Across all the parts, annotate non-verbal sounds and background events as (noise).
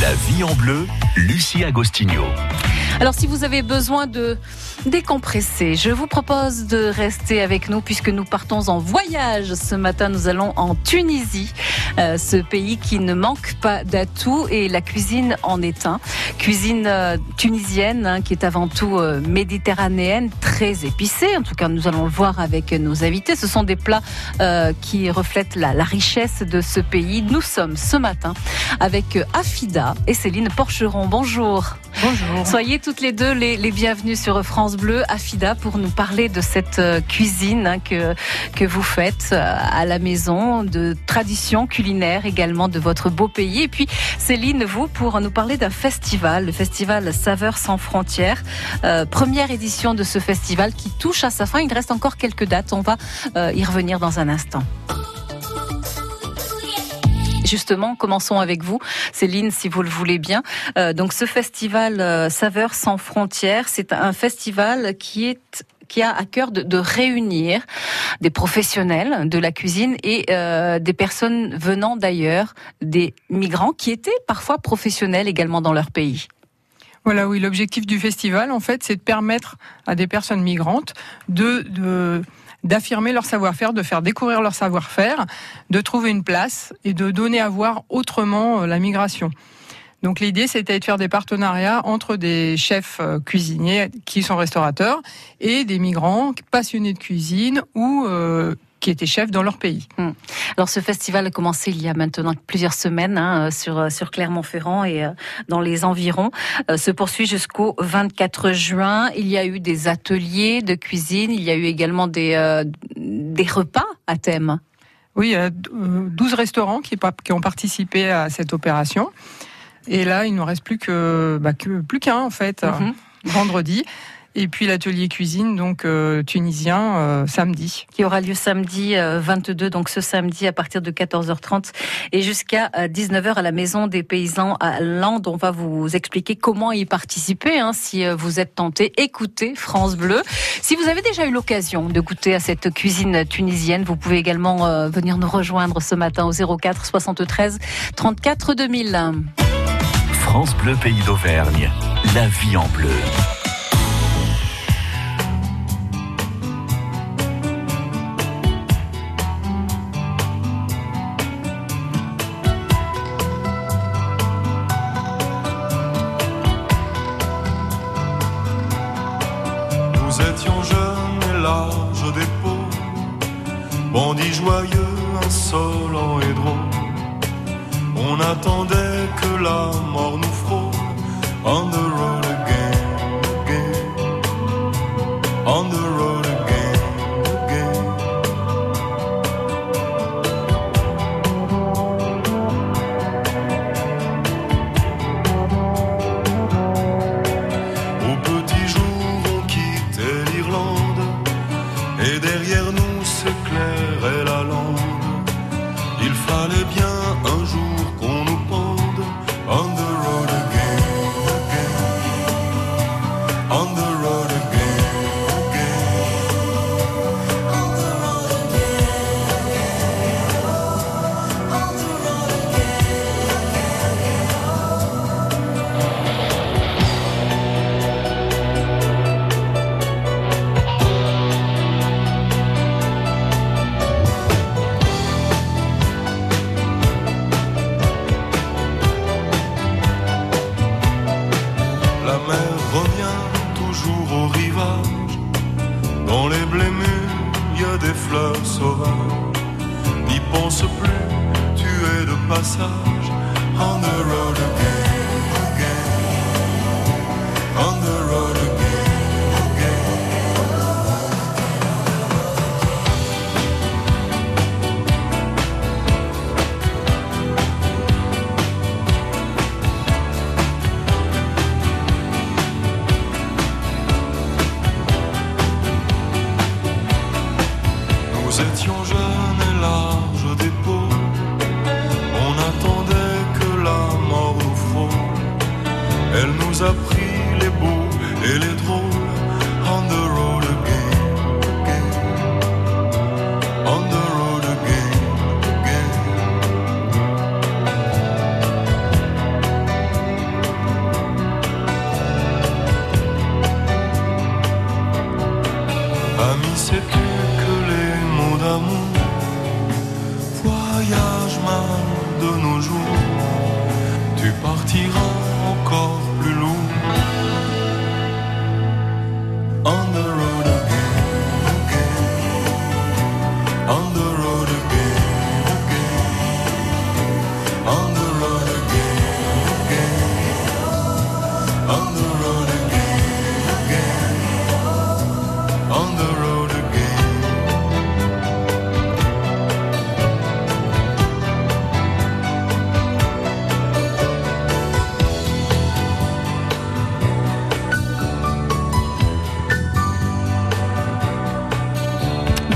La vie en bleu, Lucie Agostinho. Alors si vous avez besoin de décompresser, je vous propose de rester avec nous puisque nous partons en voyage. Ce matin, nous allons en Tunisie, euh, ce pays qui ne manque pas d'atouts et la cuisine en est un. Cuisine euh, tunisienne hein, qui est avant tout euh, méditerranéenne, très épicée. En tout cas, nous allons le voir avec nos invités. Ce sont des plats qui reflètent la, la richesse de ce pays. Nous sommes ce matin avec Afida et Céline Porcheron. Bonjour. Bonjour. Soyez toutes les deux les, bienvenues sur France Bleu, Afida, pour nous parler de cette euh, cuisine hein, que, que vous faites euh, à la maison, de tradition culinaire également de votre beau pays. Et puis Céline, vous, pour nous parler d'un festival, le festival Saveurs sans frontières. Euh, première édition de ce festival qui touche à sa fin. Il reste encore quelques dates. On va y revenir dans un instant. Justement, commençons avec vous, Céline, si vous le voulez bien. Euh, donc, ce festival euh, Saveurs sans frontières, c'est un festival qui est qui a à cœur de, réunir des professionnels de la cuisine et euh, des personnes venant d'ailleurs, des migrants qui étaient parfois professionnels également dans leur pays. Voilà, oui, l'objectif du festival, en fait, c'est de permettre à des personnes migrantes de, de d'affirmer leur savoir-faire, de faire découvrir leur savoir-faire, de trouver une place et de donner à voir autrement euh, la migration. Donc l'idée, c'était de faire des partenariats entre des chefs euh, cuisiniers qui sont restaurateurs et des migrants passionnés de cuisine ou euh, qui étaient chefs dans leur pays. Alors ce festival a commencé il y a maintenant plusieurs semaines hein, sur sur Clermont-Ferrand et euh, dans les environs. Euh, se poursuit jusqu'au 24 juin. Il y a eu des ateliers de cuisine. Il y a eu également des euh, des repas à thème. Oui, il y a 12 restaurants qui, qui ont participé à cette opération. Et là, il ne reste plus que, bah, que plus qu'un en fait, Mhm. vendredi. Et puis l'atelier cuisine, donc euh, tunisien, euh, samedi. qui aura lieu samedi euh, 22, donc ce samedi à partir de 14h30 et jusqu'à euh, 19h à la Maison des Paysans à Landes. On va vous expliquer comment y participer hein, si euh, vous êtes tenté. Écoutez France Bleu. Si vous avez déjà eu l'occasion de goûter à cette cuisine tunisienne, vous pouvez également euh, venir nous rejoindre ce matin au 04 73 34 2000. France Bleu Pays d'Auvergne. La vie en bleu. Bandits joyeux, insolents et drôles. On attendait que la mort nous frôle. On the road again, again. On the road Elle nous a pris les beaux et les drôles.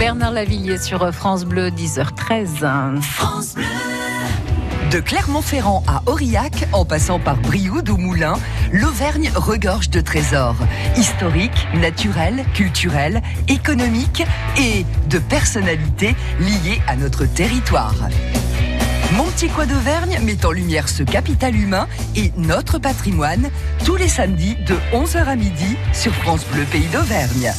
Bernard Lavillier sur France Bleu, 10h13. France Bleu. De Clermont-Ferrand à Aurillac, en passant par Brioude ou Moulins, l'Auvergne regorge de trésors historiques, naturels, culturels, économiques et de personnalités liées à notre territoire. Mon petit coin d'Auvergne met en lumière ce capital humain et notre patrimoine tous les samedis de 11h à midi sur France Bleu Pays d'Auvergne.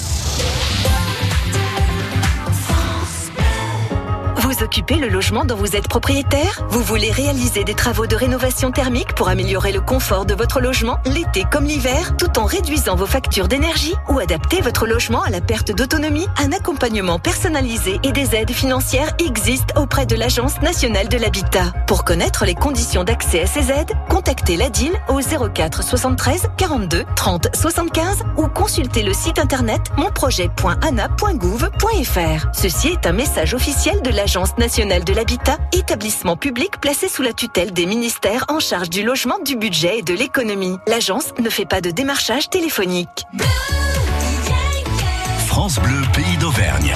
Vous occupez le logement dont vous êtes propriétaire? Vous voulez réaliser des travaux de rénovation thermique pour améliorer le confort de votre logement l'été comme l'hiver tout en réduisant vos factures d'énergie ou adapter votre logement à la perte d'autonomie? Un accompagnement personnalisé et des aides financières existent auprès de l'Agence nationale de l'habitat. Pour connaître les conditions d'accès à ces aides, contactez l'ADIL au 04 73 42 30 75 ou consultez le site internet monprojet.ana.gouv.fr. Ceci est un message officiel de l'Agence nationale de l'habitat, établissement public placé sous la tutelle des ministères en charge du logement, du budget et de l'économie. L'agence ne fait pas de démarchage téléphonique. France Bleu, pays d'Auvergne.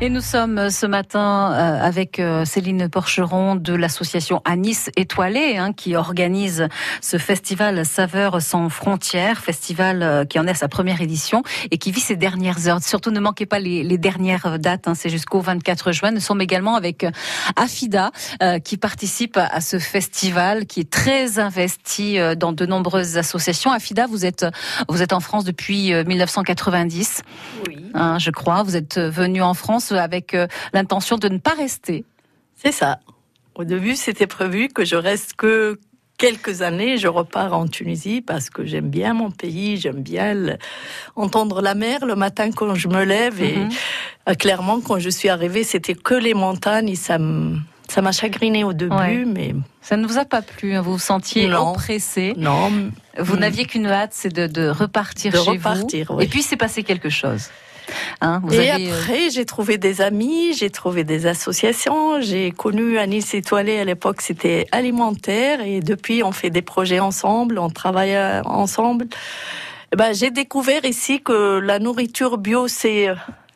Et nous sommes ce matin euh, avec euh, Céline Porcheron de l'association Anis Étoilée hein, qui organise ce festival Saveurs sans frontières, festival euh, qui en est à sa première édition et qui vit ses dernières heures. Surtout ne manquez pas les, les dernières dates, hein, c'est jusqu'au 24 juin. Nous sommes également avec Afida qui participe à ce festival, qui est très investi dans de nombreuses associations. Afida, vous êtes vous êtes en France depuis 1990, oui. Hein, je crois. Vous êtes venu en France avec euh, l'intention de ne pas rester. C'est ça. Au début, c'était prévu que je reste que quelques années. Je repars en Tunisie parce que j'aime bien mon pays, j'aime bien entendre la mer le matin quand je me lève. Et mhm. euh, clairement, quand je suis arrivée, c'était que les montagnes. Et ça ça m'a chagriné au début, mais ça ne vous a pas plu. Hein, vous vous sentiez oppressé. Non. Vous n'aviez qu'une hâte, c'est de, repartir chez vous. Et puis c'est passé quelque chose. Hein, et euh, après, j'ai trouvé des amis, j'ai trouvé des associations, j'ai connu Anis Étoilé à l'époque, c'était alimentaire, et depuis, on fait des projets ensemble, on travaille euh, ensemble. Eh ben, j'ai découvert ici que la nourriture bio, c'est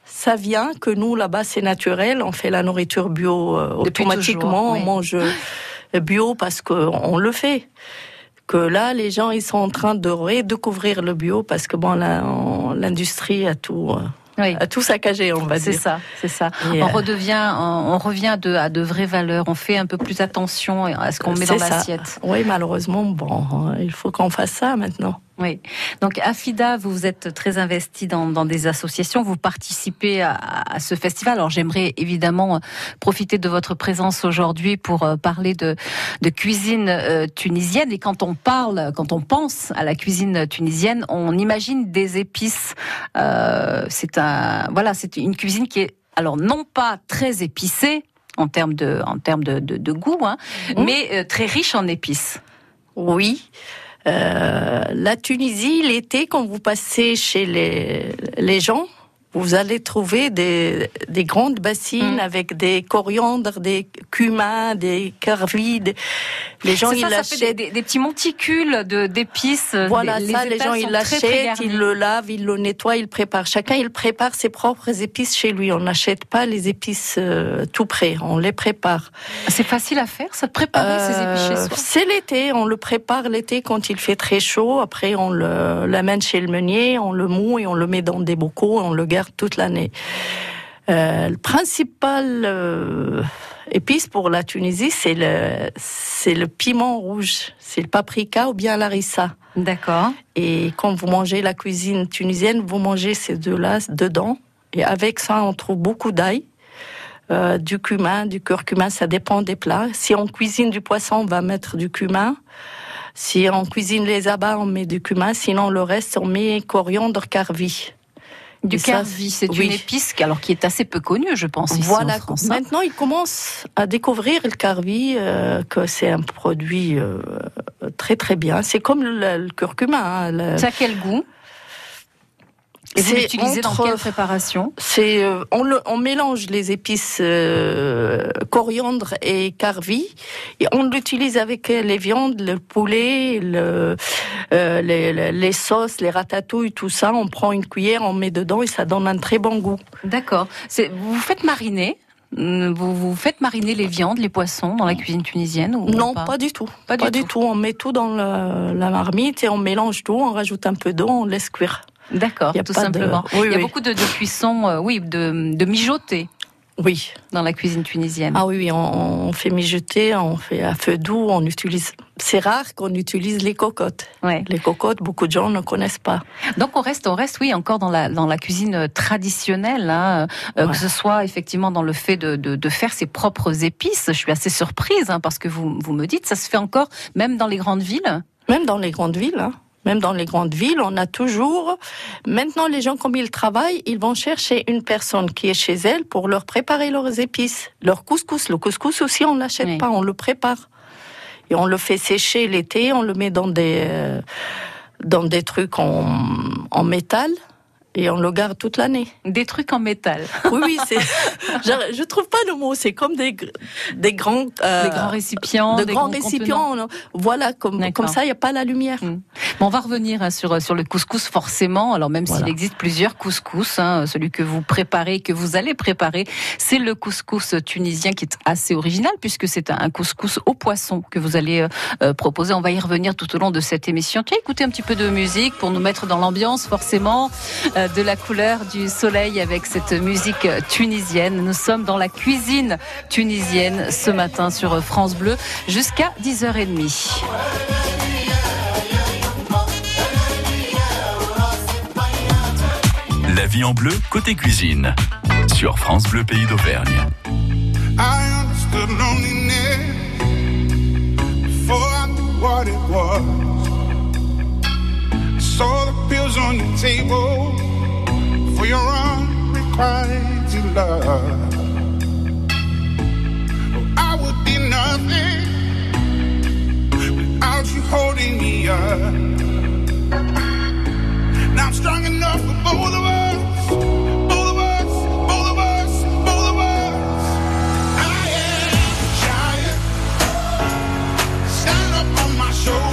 ça vient, que nous, là-bas, c'est naturel, on fait la nourriture bio euh, automatiquement, on mange bio parce qu'on le fait. Que là, les gens, ils sont en train de redécouvrir le bio parce que bon, l'industrie a tout oui. à tout saccager, on va dire. C'est ça, c'est ça. on euh, redevient, on, revient de, à de vraies valeurs. On fait un peu plus attention à ce qu'on met dans l'assiette. Oui, malheureusement, bon, il faut qu'on fasse ça maintenant. Oui. Donc, Afida, vous êtes très investi dans, dans, des associations. Vous participez à, à ce festival. Alors, j'aimerais évidemment profiter de votre présence aujourd'hui pour euh, parler de, de cuisine euh, tunisienne. Et quand on parle, quand on pense à la cuisine tunisienne, on imagine des épices. Euh, c'est un, voilà, c'est une cuisine qui est alors non pas très épicée en termes de, en termes de, de, de goût, hein, mmh. mais euh, très riche en épices. Oui. Euh, la Tunisie, l'été, quand vous passez chez les, les gens, vous allez trouver des, des grandes bassines mm. avec des coriandres, des cumins, des carvides. Les gens, ils achètent des, des, petits monticules de d'épices. Voilà, ça, les gens, ils l'achètent, ils le lavent, ils le nettoient, ils le préparent. Chacun, il prépare ses propres épices chez lui. On n'achète pas les épices euh, tout prêts, on les prépare. C'est facile à faire, ça, de préparer ces épices chez soi C'est l'été, on le prépare l'été quand il fait très chaud. Après, on l'amène chez le meunier, on le moue et on le met dans des bocaux, on le garde toute l'année. Euh, le principal euh, épice pour la Tunisie, c'est le, c'est le piment rouge, c'est le paprika ou bien l'arissa. D'accord. Et quand vous mangez la cuisine tunisienne, vous mangez ces deux-là dedans. Et avec ça, on trouve beaucoup d'ail. Euh, du cumin, du curcuma, ça dépend des plats. Si on cuisine du poisson, on va mettre du cumin. Si on cuisine les abats, on met du cumin. Sinon, le reste, on met coriandre carvi. Du carvi, c'est une épice alors qui est assez peu connue, je pense. Ici voilà. En France, hein. Maintenant, ils commencent à découvrir le carvi, euh, que c'est un produit euh, très très bien. C'est comme le, curcuma. Hein, Ça a quel goût? Et vous l'utilisez dans quelle préparation C'est euh, on, on, mélange les épices euh, coriandre et carvi et on l'utilise avec les viandes, le poulet, le, euh, les, les, sauces, les ratatouilles, tout ça. On prend une cuillère, on met dedans et ça donne un très bon goût. D'accord. Vous faites mariner vous, vous faites mariner les viandes, les poissons dans la cuisine tunisienne ou Non, pas, du tout. Pas, du, tout. On met tout dans la marmite et on mélange tout, on rajoute un peu d'eau, on laisse cuire. D'accord, tout simplement. Il y a beaucoup de, de cuisson, euh, oui, de, de mijoter. Oui. Dans la cuisine tunisienne. Ah oui, oui on, fait mijoter, on fait à feu doux, on utilise. C'est rare qu'on utilise les cocottes. Ouais. Les cocottes, beaucoup de gens ne connaissent pas. Donc on reste, on reste, oui, encore dans la dans la cuisine traditionnelle, hein, euh, que ce soit effectivement dans le fait de, de, de, faire ses propres épices. Je suis assez surprise hein, parce que vous vous me dites, ça se fait encore même dans les grandes villes? Même dans les grandes villes. Hein. Même dans les grandes villes, on a toujours. Maintenant, les gens, comme ils travaillent, ils vont chercher une personne qui est chez elle pour leur préparer leurs épices, leur couscous. Le couscous aussi, on l'achète pas, on le prépare et on le fait sécher l'été. On le met dans des euh, dans des trucs en, en métal et on le garde toute l'année. Des trucs en métal. (laughs) Oui, oui, c'est. je, je, trouve pas le mot. C'est comme des des grands euh, des grands récipients, de grands, récipients. Voilà, comme comme ça, il y a pas la lumière. Hmm. Bon, on va revenir hein, sur sur le couscous forcément. Alors même s'il existe plusieurs couscous, hein, celui que vous préparez, que vous allez préparer, c'est le couscous tunisien qui est assez original puisque c'est un couscous au poisson que vous allez euh, euh, proposer. On va y revenir tout au long de cette émission. Tiens, écoutez un petit peu de musique pour nous mettre dans l'ambiance, forcément. Euh, de la couleur du soleil avec cette musique tunisienne. Nous sommes dans la cuisine tunisienne ce matin sur France Bleu jusqu'à 10h30. La vie en bleu côté cuisine sur France Bleu Pays d'Auvergne. for your unrequited love. Oh, I would be nothing without you holding me up. Now I'm strong enough for both of us. show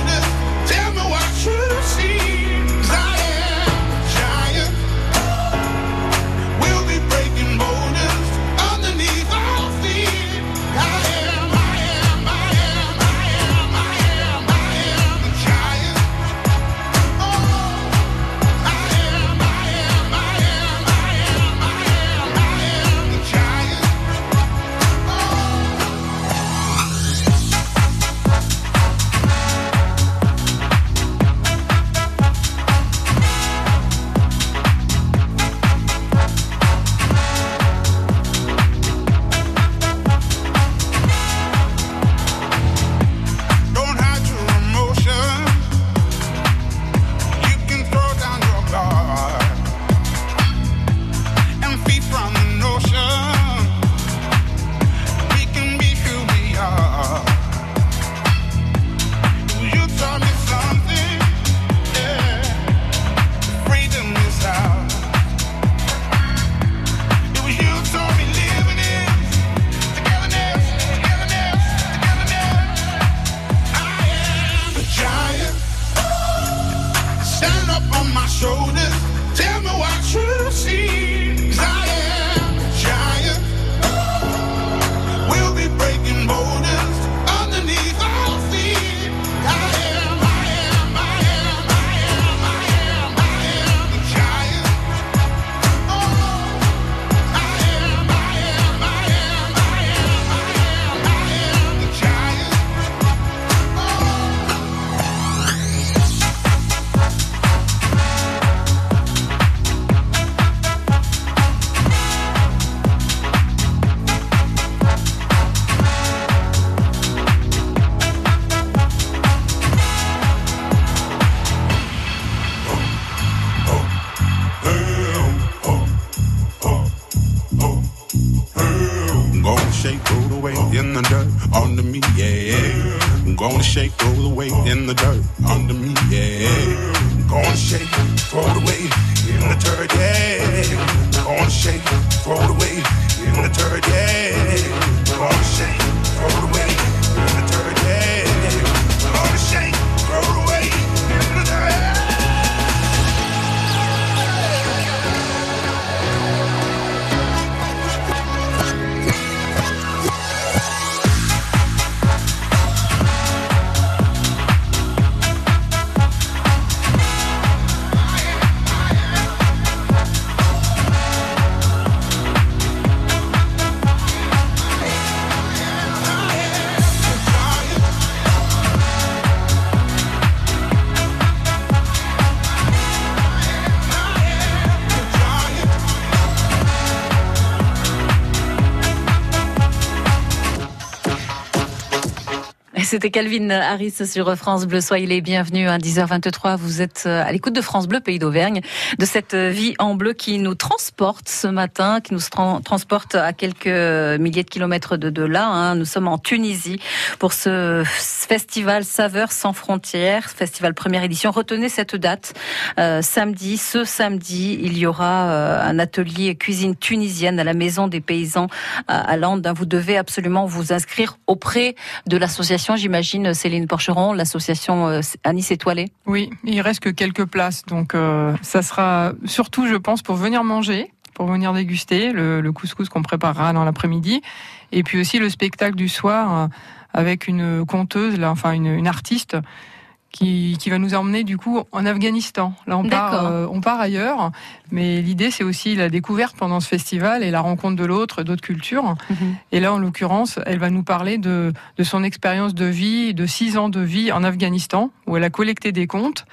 the dirt under me, yeah. yeah. Gonna shake, throw the weight in the dirt under me, yeah. Gonna shake, throw the weight in the dirt, yeah. Gonna shake, throw the weight. C'était Calvin Harris sur France Bleu. Soyez les bienvenus à 10h23. Vous êtes euh, à l'écoute de France Bleu, pays d'Auvergne, de cette vie en bleu qui nous transporte ce matin, qui nous transporte à quelques milliers de kilomètres de, là. Hein. Nous sommes en Tunisie pour ce festival Saveurs sans frontières, festival première édition. Retenez cette date. Euh, samedi, ce samedi, il y aura euh, un atelier cuisine tunisienne à la Maison des Paysans à, Lande. Vous devez absolument vous inscrire auprès de l'association j'imagine, Céline Porcheron, l'association euh, Anis Étoilé. Oui, il reste que quelques places, donc euh, ça sera surtout, je pense, pour venir manger pour venir déguster le, couscous qu'on préparera dans l'après-midi, et puis aussi le spectacle du soir euh, avec une conteuse, là, enfin une artiste qui, qui, va nous emmener du coup en Afghanistan. Là, on part, euh, on part ailleurs, mais l'idée c'est aussi la découverte pendant ce festival et la rencontre de l'autre, d'autres cultures. Mhm. Et là, en l'occurrence, elle va nous parler de, de son expérience de vie, de six ans de vie en Afghanistan, où elle a collecté des comptes,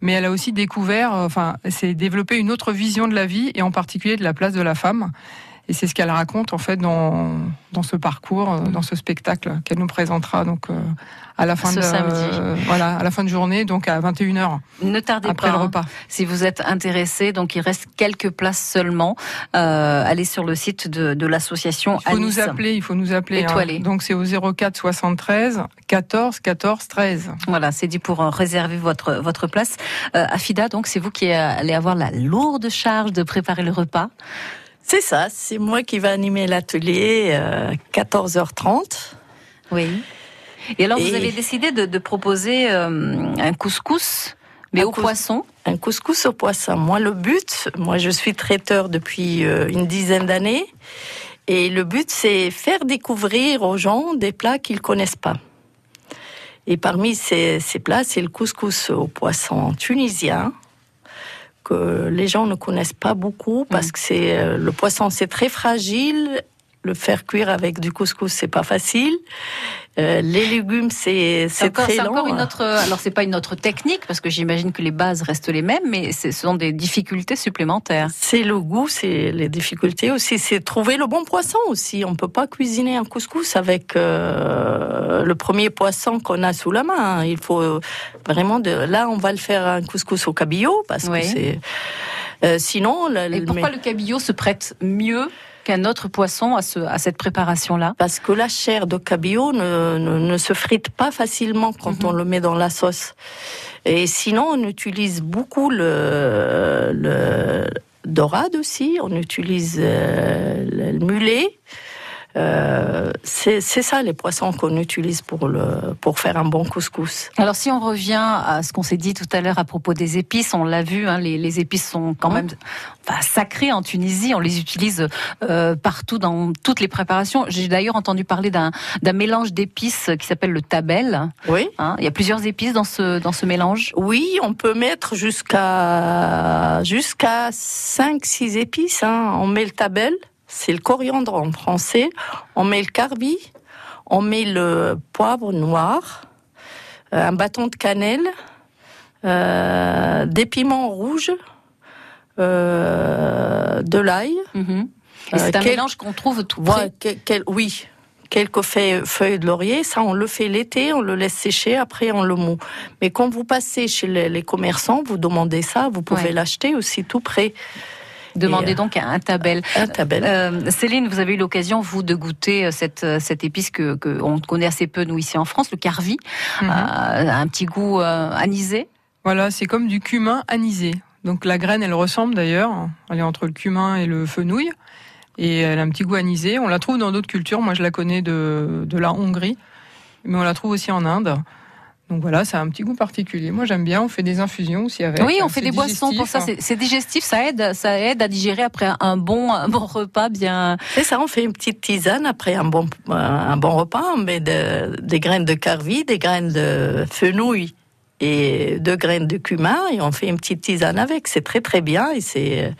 mais elle a aussi découvert, euh, enfin, c'est développé une autre vision de la vie et en particulier de la place de la femme. Et c'est ce qu'elle raconte en fait dans, dans ce parcours, euh, dans ce spectacle qu'elle nous présentera donc euh, à la fin de samedi. voilà à la fin de journée donc à 21h. Ne tardez après pas. le repas. si vous êtes intéressé, donc il reste quelques places seulement. Euh, allez sur le site de, de l'association. Il faut nous appeler, il faut nous appeler. Hein. Donc c'est au 04 73 14 14 13. Voilà, c'est dit pour réserver votre votre place. Euh, Afida, donc c'est vous qui allez avoir la lourde charge de préparer le repas. C'est ça, c'est moi qui vais animer l'atelier 14h30. Euh, oui. Et alors, vous avez décidé de, proposer euh, un couscous, mais au poisson? Un couscous au poisson. Moi, le but, moi, je suis traiteur depuis euh, une dizaine d'années. Et le but, c'est faire découvrir aux gens des plats qu'ils connaissent pas. Et parmi ces, ces plats, c'est le couscous au poisson tunisien, que les gens ne connaissent pas beaucoup parce mm. que c'est euh, le poisson c'est très fragile le faire cuire avec du couscous, c'est pas facile. Euh, les légumes, c'est c'est très lent. Encore une autre, alors c'est pas une autre technique parce que j'imagine que les bases restent les mêmes, mais ce sont des difficultés supplémentaires. C'est le goût, c'est les difficultés aussi, c'est trouver le bon poisson aussi. On peut pas cuisiner un couscous avec euh, le premier poisson qu'on a sous la main. Il faut vraiment de. Là, on va le faire un couscous au cabillaud parce que c'est. Euh, sinon, et pourquoi le cabillaud se prête mieux qu'un autre poisson à, ce, à cette préparation-là? Parce que la chair de cabillaud ne, ne, se frite pas facilement quand mhm. on le met dans la sauce. Et sinon, on utilise beaucoup le, le dorade aussi, on utilise euh, le mulet. Euh, c'est ça les poissons qu'on utilise pour, le, pour faire un bon couscous. Alors si on revient à ce qu'on s'est dit tout à l'heure à propos des épices, on l'a vu, hein, les, les, épices sont quand même enfin, sacrées en Tunisie, on les utilise euh, partout dans toutes les préparations. J'ai d'ailleurs entendu parler d'un mélange d'épices qui s'appelle le tabel. Oui. Hein, il y a plusieurs épices dans ce, dans ce mélange Oui, on peut mettre jusqu'à jusqu'à 5-6 épices. Hein. On met le tabel c'est le coriandre en français. On met le carbi, on met le poivre noir, euh, un bâton de cannelle, euh, des piments rouges, euh, de l'ail. Mhm. c'est un mélange qu'on trouve tout près. oui, quelques feuilles, de laurier. Ça, on le fait l'été, on le laisse sécher, après on le moue. Mais quand vous passez chez les, commerçants, vous demandez ça, vous pouvez l'acheter aussi tout près. Demandez donc un tabel. Un tabel. Euh, Céline, vous avez eu l'occasion, vous, de goûter euh, cette, euh, cette épice que, que on connaît assez peu, nous, ici en France, le carvi. Mhm. un petit goût anisé Voilà, c'est comme du cumin anisé. Donc la graine, elle ressemble d'ailleurs, elle est entre le cumin et le fenouil, et elle a un petit goût anisé. On la trouve dans d'autres cultures, moi je la connais de, de la Hongrie, mais on la trouve aussi en Inde. Donc voilà, ça a un petit goût particulier. Moi j'aime bien, on fait des infusions aussi avec. Oui, on fait des boissons pour ça, hein. c'est digestif, ça aide, ça aide à digérer après un bon, un bon repas bien. C'est ça, on fait une petite tisane après un bon, un bon repas, on met de, des graines de carvi, des graines de fenouil et deux graines de cumin et on fait une petite tisane avec. C'est très très bien et c'est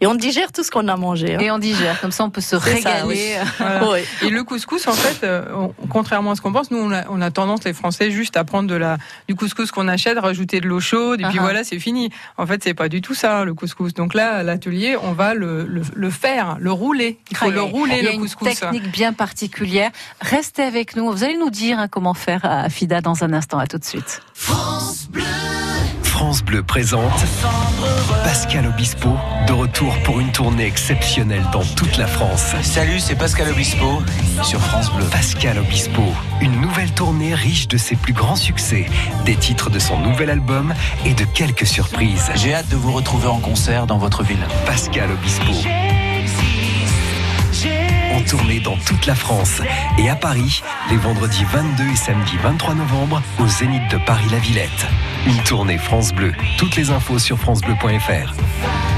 et on digère tout ce qu'on a mangé. Hein. Et on digère, comme ça on peut se régaler. (laughs) oui. Et le couscous, en fait, euh, contrairement à ce qu'on pense, nous on a, on a, tendance les Français juste à prendre de la du couscous qu'on achète, rajouter de l'eau chaude et puis uh-huh. voilà c'est fini. En fait c'est pas du tout ça le couscous. Donc là à l'atelier on va le, le, le, faire, le rouler. Il faut le rouler Il y a le couscous. Une technique bien particulière. Restez avec nous. Vous allez nous dire hein, comment faire à Fida dans un instant. À tout de suite. France Bleu. France Bleu présente Pascal Obispo, de retour pour une tournée exceptionnelle dans toute la France. Salut, c'est Pascal Obispo sur France Bleu. Pascal Obispo, une nouvelle tournée riche de ses plus grands succès, des titres de son nouvel album et de quelques surprises. J'ai hâte de vous retrouver en concert dans votre ville. Pascal Obispo en tournée dans toute la France et à Paris les vendredis 22 et samedi 23 novembre au Zénith de Paris-La Villette. Une tournée France Bleu. Toutes les infos sur francebleu.fr.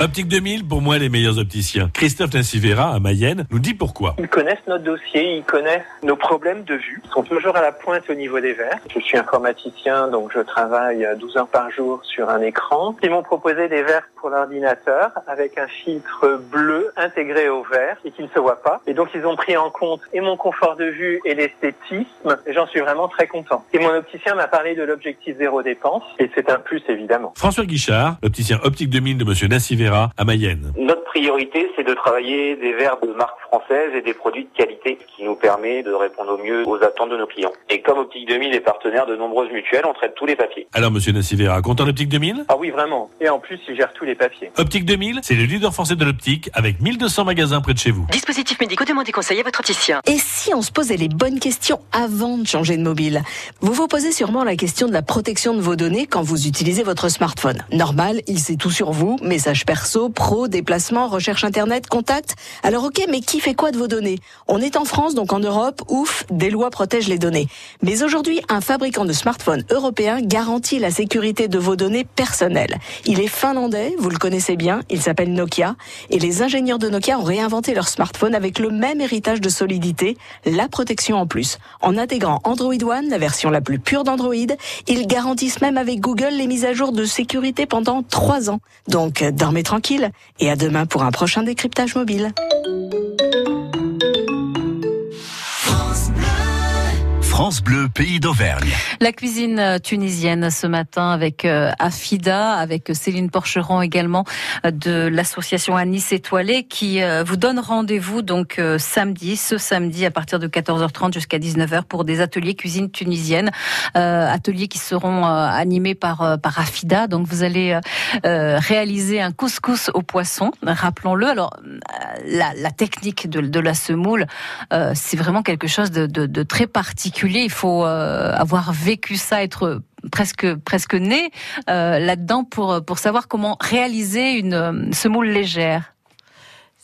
Optique 2000, pour moi, les meilleurs opticiens. Christophe Nassivera, à Mayenne, nous dit pourquoi. Ils connaissent notre dossier, ils connaissent nos problèmes de vue. Ils sont toujours à la pointe au niveau des verres. Je suis informaticien, donc je travaille 12 heures par jour sur un écran. Ils m'ont proposé des verres pour l'ordinateur avec un filtre bleu intégré au verre et qui ne se voit pas. Et donc, ils ont pris en compte et mon confort de vue et l'esthétisme. Et j'en suis vraiment très content. Et mon opticien m'a parlé de l'objectif zéro dépense. Et c'est un plus, évidemment. François Guichard, l'opticien Optique 2000 de Monsieur Nassivera à Mayenne. Notre priorité, c'est de travailler des verres de marque française et des produits de qualité, qui nous permet de répondre au mieux aux attentes de nos clients. Et comme Optique 2000 est partenaire de nombreuses mutuelles, on traite tous les papiers. Alors, monsieur Nassivera, content d'Optique 2000 Ah oui, vraiment. Et en plus, il gère tous les papiers. Optique 2000, c'est le leader français de l'optique, avec 1200 magasins près de chez vous. Dispositifs médicaux, demandez conseil à votre opticien. Et si on se posait les bonnes questions avant de changer de mobile? Vous vous posez sûrement la question de la protection de vos données quand vous utilisez votre smartphone. Normal, il sait tout sur vous, messages perso, pro, déplacements, recherche internet, contact. Alors ok, mais qui fait quoi de vos données? On est en France, donc en Europe, ouf, des lois protègent les données. Mais aujourd'hui, un fabricant de smartphones européen garantit la sécurité de vos données personnelles. Il est finlandais, vous le connaissez bien, il s'appelle Nokia, et les ingénieurs de Nokia ont réinventé leur smartphone avec le même héritage de solidité, la protection en plus. En intégrant Android One, la version la plus pure d'Android, ils garantissent même avec Google les mises à jour de sécurité pendant trois ans. Donc dormez tranquille et à demain pour un prochain décryptage mobile. France pays d'Auvergne. La cuisine euh, tunisienne ce matin avec euh, Afida, avec Céline Porcheron également euh, de l'association Anis Étoilé qui vous donne rendez-vous donc samedi, ce samedi à partir de 14h30 jusqu'à 19h pour des ateliers cuisine tunisienne, ateliers qui seront animés par par Afida. Donc vous allez réaliser un couscous au poisson, rappelons-le. Alors la, technique de, la semoule, c'est vraiment quelque chose de très particulier il faut euh, avoir vécu ça, être presque presque né euh, là-dedans pour pour savoir comment réaliser une euh, semoule légère.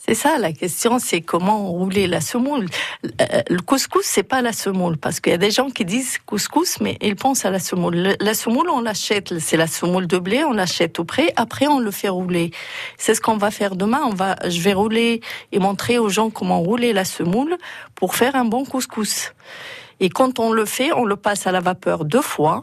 C'est ça la question, c'est comment rouler la semoule. Le couscous, c'est pas la semoule, parce qu'il y a des gens qui disent couscous, mais ils pensent à la semoule. La semoule, on l'achète, c'est la semoule de blé, on l'achète au prix, après on le fait rouler. C'est ce qu'on va faire demain. On va, je vais rouler et montrer aux gens comment rouler la semoule pour faire un bon couscous. Et quand on le fait, on le passe à la vapeur deux fois.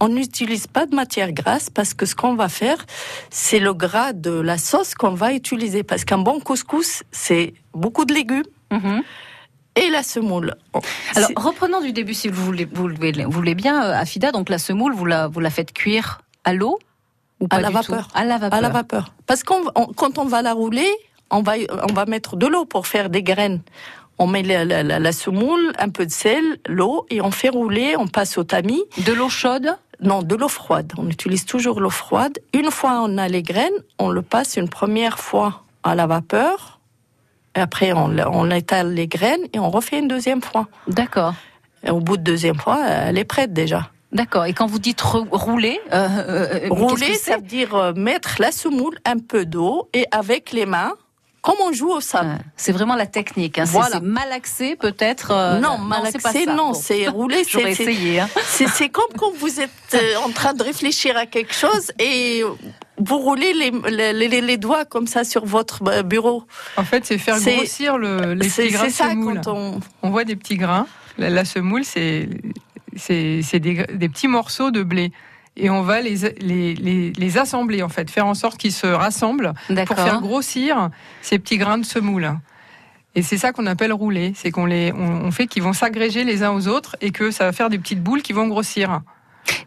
On n'utilise pas de matière grasse parce que ce qu'on va faire, c'est le gras de la sauce qu'on va utiliser. Parce qu'un bon couscous, c'est beaucoup de légumes. Mhm. Et la semoule. Alors, reprenons du début, si vous voulez, vous voulez bien, euh, Afida. Donc, la semoule, vous la, vous la faites cuire à l'eau ou pas à la vapeur. À la vapeur. À la vapeur. Parce qu'on, quand on va la rouler, on va, on va mettre de l'eau pour faire des graines. On met la, semoule, un peu de sel, l'eau et on fait rouler, on passe au tamis. De l'eau chaude? Non, de l'eau froide. On utilise toujours l'eau froide. Une fois on a les graines, on le passe une première fois à la vapeur. Et après on, on étale les graines et on refait une deuxième fois. D'accord. Et au bout de deuxième fois, elle est prête déjà. D'accord. Et quand vous dites rouler, euh, euh, rouler, ça veut dire euh, mettre la semoule un peu d'eau et avec les mains comme on joue au sable. c'est vraiment la technique. Hein. Voilà. C'est malaxer peut-être. Euh, non, malaxer, non, c'est rouler. C'est (laughs) essayer. Hein. (laughs) C'est comme quand vous êtes euh, en train de réfléchir à quelque chose et vous roulez les, les, les, doigts comme ça sur votre euh, bureau. En fait, c'est faire grossir le, les petits grains de semoule. On... on... voit des petits grains. La, semoule, c'est des, des petits morceaux de blé et on va les, les, les, assembler en fait, faire en sorte qu'ils se rassemblent pour faire grossir ces petits grains de semoule. Et c'est ça qu'on appelle rouler, c'est qu'on les, on fait qu'ils vont s'agréger les uns aux autres et que ça va faire des petites boules qui vont grossir.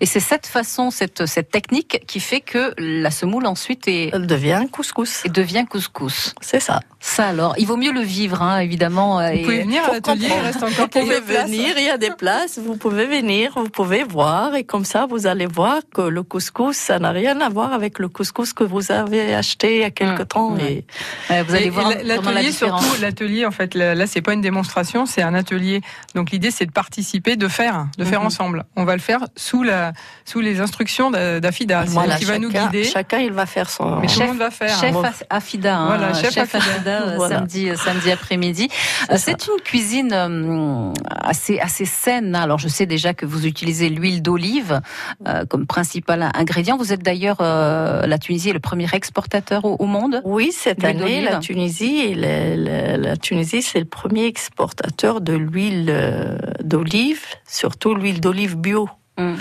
Et c'est cette façon, cette, cette technique qui fait que la semoule ensuite est... Elle devient couscous. Et devient couscous. C'est ça. Ça alors, il vaut mieux le vivre, hein, évidemment. Vous pouvez venir à l'atelier, il reste encore (laughs) Vous pouvez venir, il y a des places, vous pouvez venir, vous pouvez voir, et comme ça, vous allez voir que le couscous, ça n'a rien à voir avec le couscous que vous avez acheté il y a quelque mmh. temps. Et... vous allez voir l'atelier, surtout l'atelier, en fait, là, c'est pas une démonstration, c'est un atelier. Donc l'idée, c'est de participer, de faire, de faire mmh. ensemble. On va le faire sous la, sous les instructions d'Afida, qui va nous guider. Chacun, il va faire son. Mais chef, va faire. Chef Afida. Hein, voilà, chef, Afida, euh, samedi, euh, samedi après-midi. Euh, c'est une cuisine assez, assez saine. Alors, je sais déjà que vous utilisez l'huile d'olive comme principal ingrédient. Vous êtes d'ailleurs, la Tunisie est le premier exportateur au, monde. Oui, cette année, la Tunisie, la, la Tunisie, c'est le premier exportateur de l'huile d'olive, surtout l'huile d'olive bio. Mm.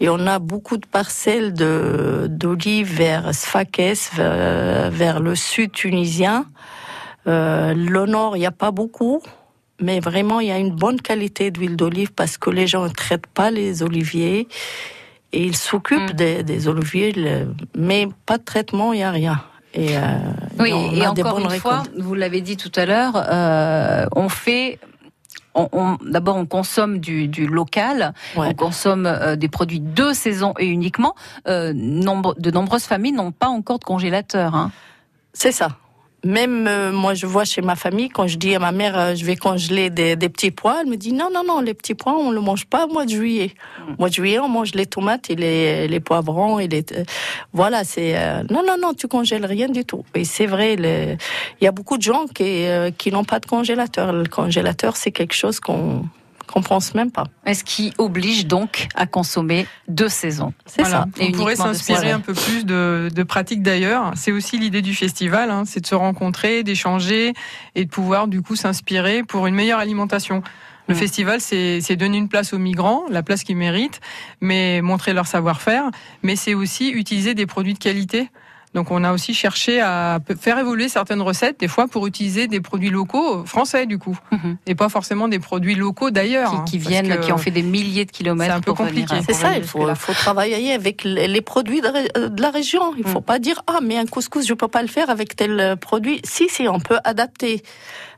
Et on a beaucoup de parcelles d'olives vers Sfax, vers, le sud tunisien. Euh, le nord, il n'y a pas beaucoup, mais vraiment, il y a une bonne qualité d'huile d'olive parce que les gens ne traitent pas les oliviers et ils s'occupent mm. des, oliviers, mais pas de traitement, il n'y a rien. Et, euh, oui, et, encore une fois, vous l'avez dit tout à l'heure, euh, on fait d'abord on consomme du, local, on consomme euh, des produits de saison et uniquement. Euh, de nombreuses familles n'ont pas encore de congélateur. Hein. C'est ça. Même euh, moi, je vois chez ma famille, quand je dis à ma mère, euh, je vais congeler des, petits pois, elle me dit non, non, non, les petits pois, on ne le mange pas au mois de juillet. Au mois de juillet, on mange les tomates et les, les poivrons. Et les, euh, voilà, c'est... non, non, non, tu congèles rien du tout. Et c'est vrai, il y a beaucoup de gens qui, qui n'ont pas de congélateur. Le congélateur, c'est quelque chose qu'on qu'on pense même pas. Est-ce qui oblige donc à consommer deux saisons C'est ça. Et on pourrait s'inspirer un peu plus de, de pratiques d'ailleurs. C'est aussi l'idée du festival, hein, c'est de se rencontrer, d'échanger et de pouvoir du coup s'inspirer pour une meilleure alimentation. Le mm. festival, c'est donner une place aux migrants, la place qu'ils méritent, mais montrer leur savoir-faire, mais c'est aussi utiliser des produits de qualité. Donc on a aussi cherché à faire évoluer certaines recettes, des fois pour utiliser des produits locaux français du coup, mhm. et pas forcément des produits locaux d'ailleurs. Qui, hein, viennent, qui ont fait des milliers de kilomètres. C'est un peu compliqué. C'est ça, il faut, faut, travailler avec les produits de, la région. Il ne faut mm. pas dire ah mais un couscous je peux pas le faire avec tel produit. Si si, on peut adapter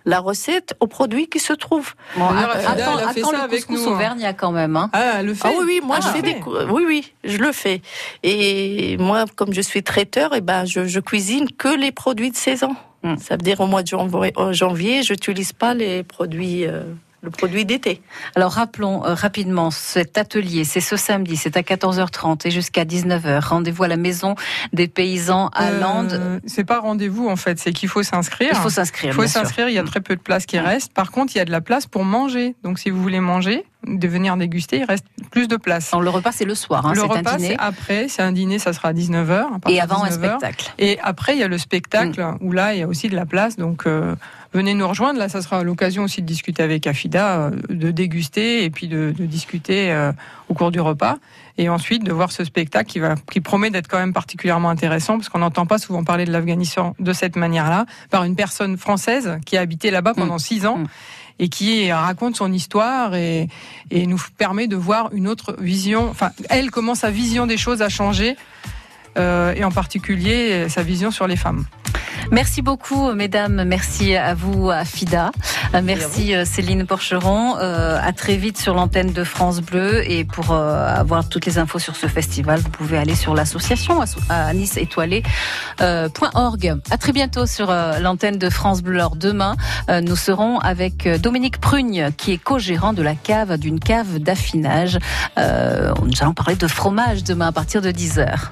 la recette aux produits qui se trouvent. Bon, attends, attends le couscous nous, Auvergnat quand même. Hein. Ah, le fait. Ah oui, oui, moi je fais des, oui, oui, je le fais. Et moi, comme je suis traiteur, et eh ben je, je cuisine que les produits de saison. Hmm. Ça veut dire au mois de janvier, janvier je n'utilise pas les produits. Euh, le produit d'été. Alors rappelons euh, rapidement cet atelier, c'est ce samedi, c'est à 14h30 et jusqu'à 19h. Rendez-vous à la maison des paysans à euh, Landes. C'est pas rendez-vous en fait, c'est qu'il faut s'inscrire. Il faut s'inscrire. Il faut s'inscrire, il y a très peu de place qui reste. Par contre, il y a de la place pour manger. Donc si vous voulez manger, de venir déguster, il reste plus de place. le repas c'est le soir, hein, le repas c'est après, c'est un dîner, ça sera à 19h. Et avant un spectacle. Et après il y a le spectacle mm. où là il y a aussi de la place, donc euh, venez nous rejoindre. Là, ça sera l'occasion aussi de discuter avec Afida, euh, de déguster et puis de, discuter euh, au cours du repas. Et ensuite de voir ce spectacle qui, va, qui promet d'être quand même particulièrement intéressant, parce qu'on n'entend pas souvent parler de l'Afghanistan de cette manière-là, par une personne française qui a habité là-bas pendant mm. six ans. Mm. Et qui raconte son histoire et, et, nous permet de voir une autre vision. Enfin, elle, comment sa vision des choses a changé, et en particulier sa vision sur les femmes. Merci beaucoup, mesdames. Merci à vous, à FIDA. Merci, Céline Porcheron. à très vite sur l'antenne de France Bleu. Et pour avoir toutes les infos sur ce festival, vous pouvez aller sur l'association à Nice étoilé.org. à très bientôt sur l'antenne de France Bleu. Alors demain, nous serons avec Dominique Prugne, qui est co-gérant de la cave, d'une cave d'affinage. nous allons parler de fromage demain à partir de 10h.